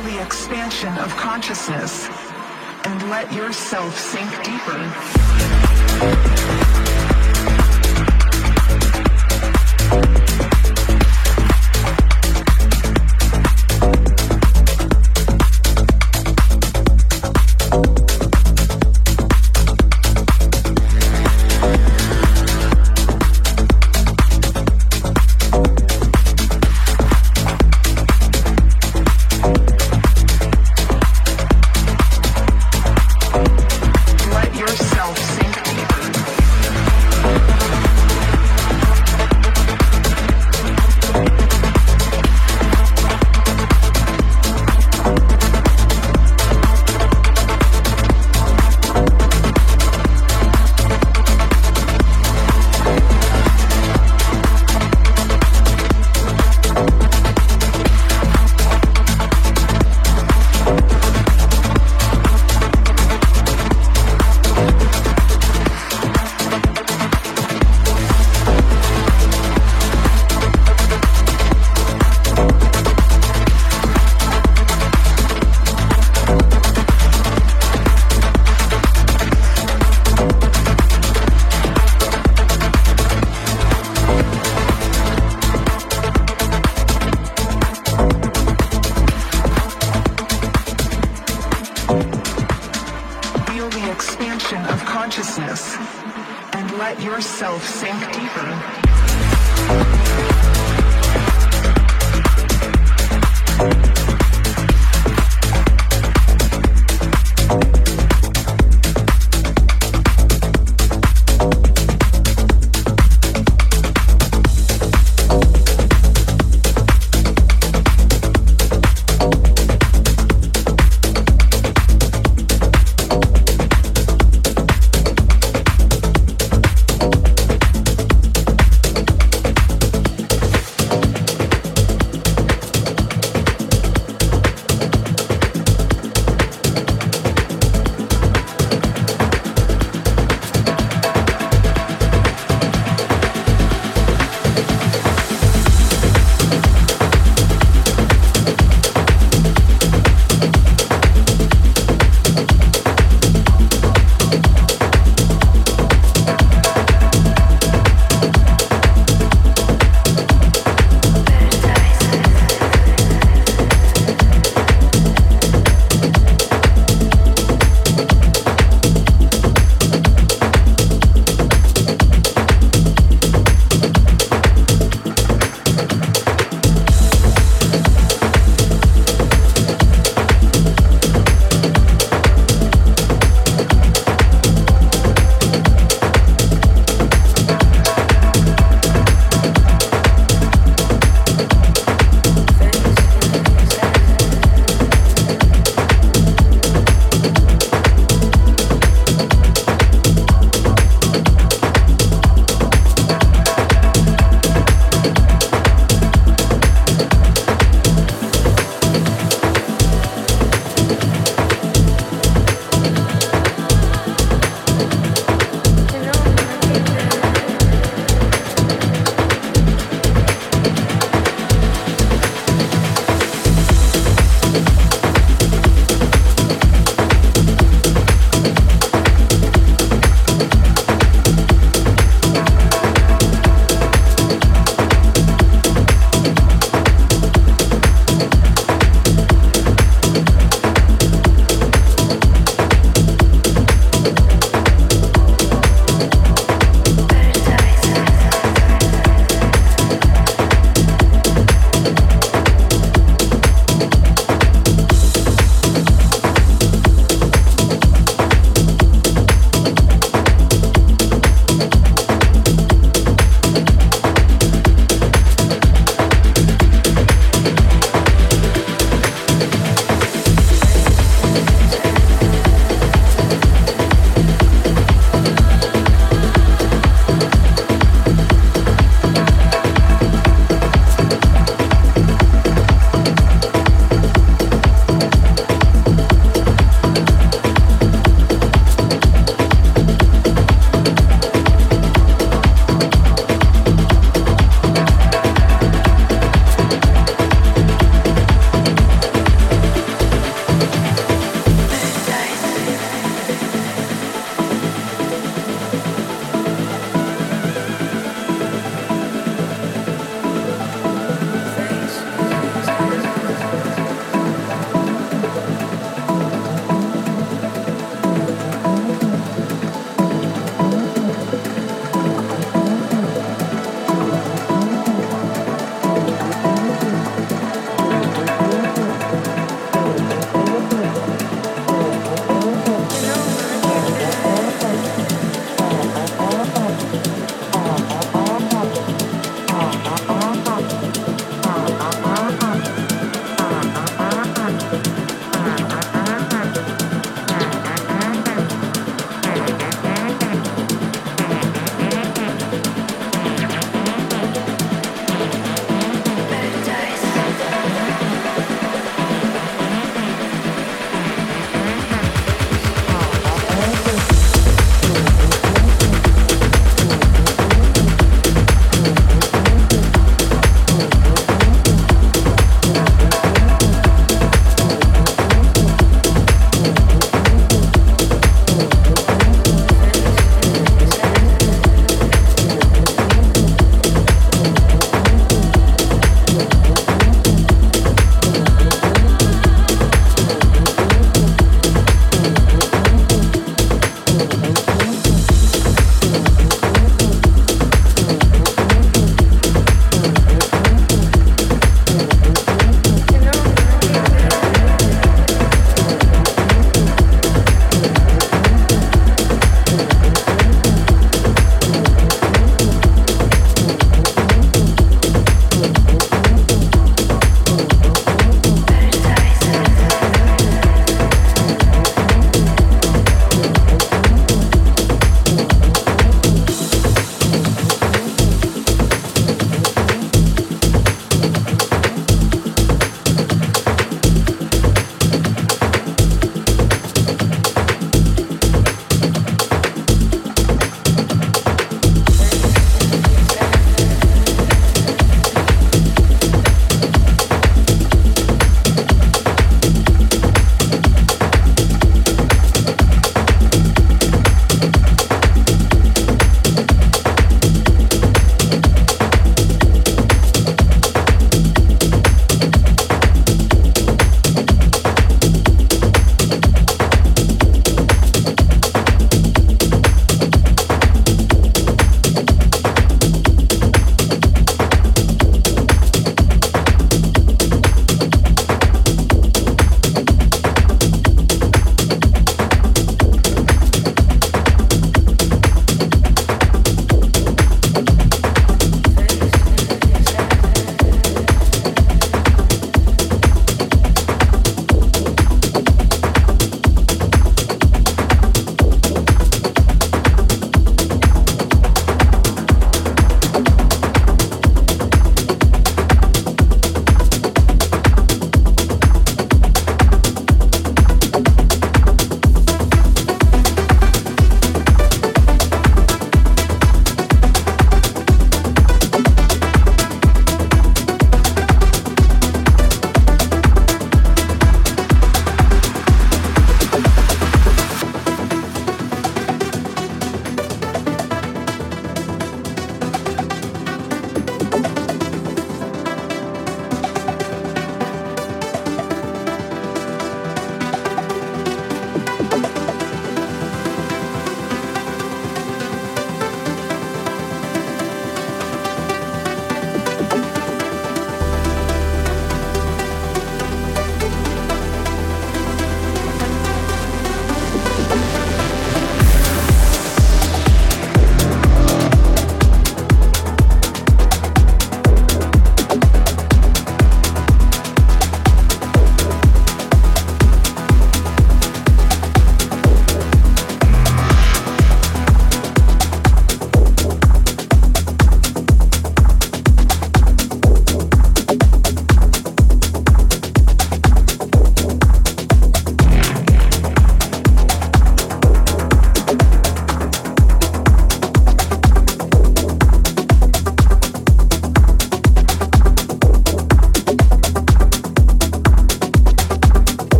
feel the expansion of consciousness and let yourself sink deeper.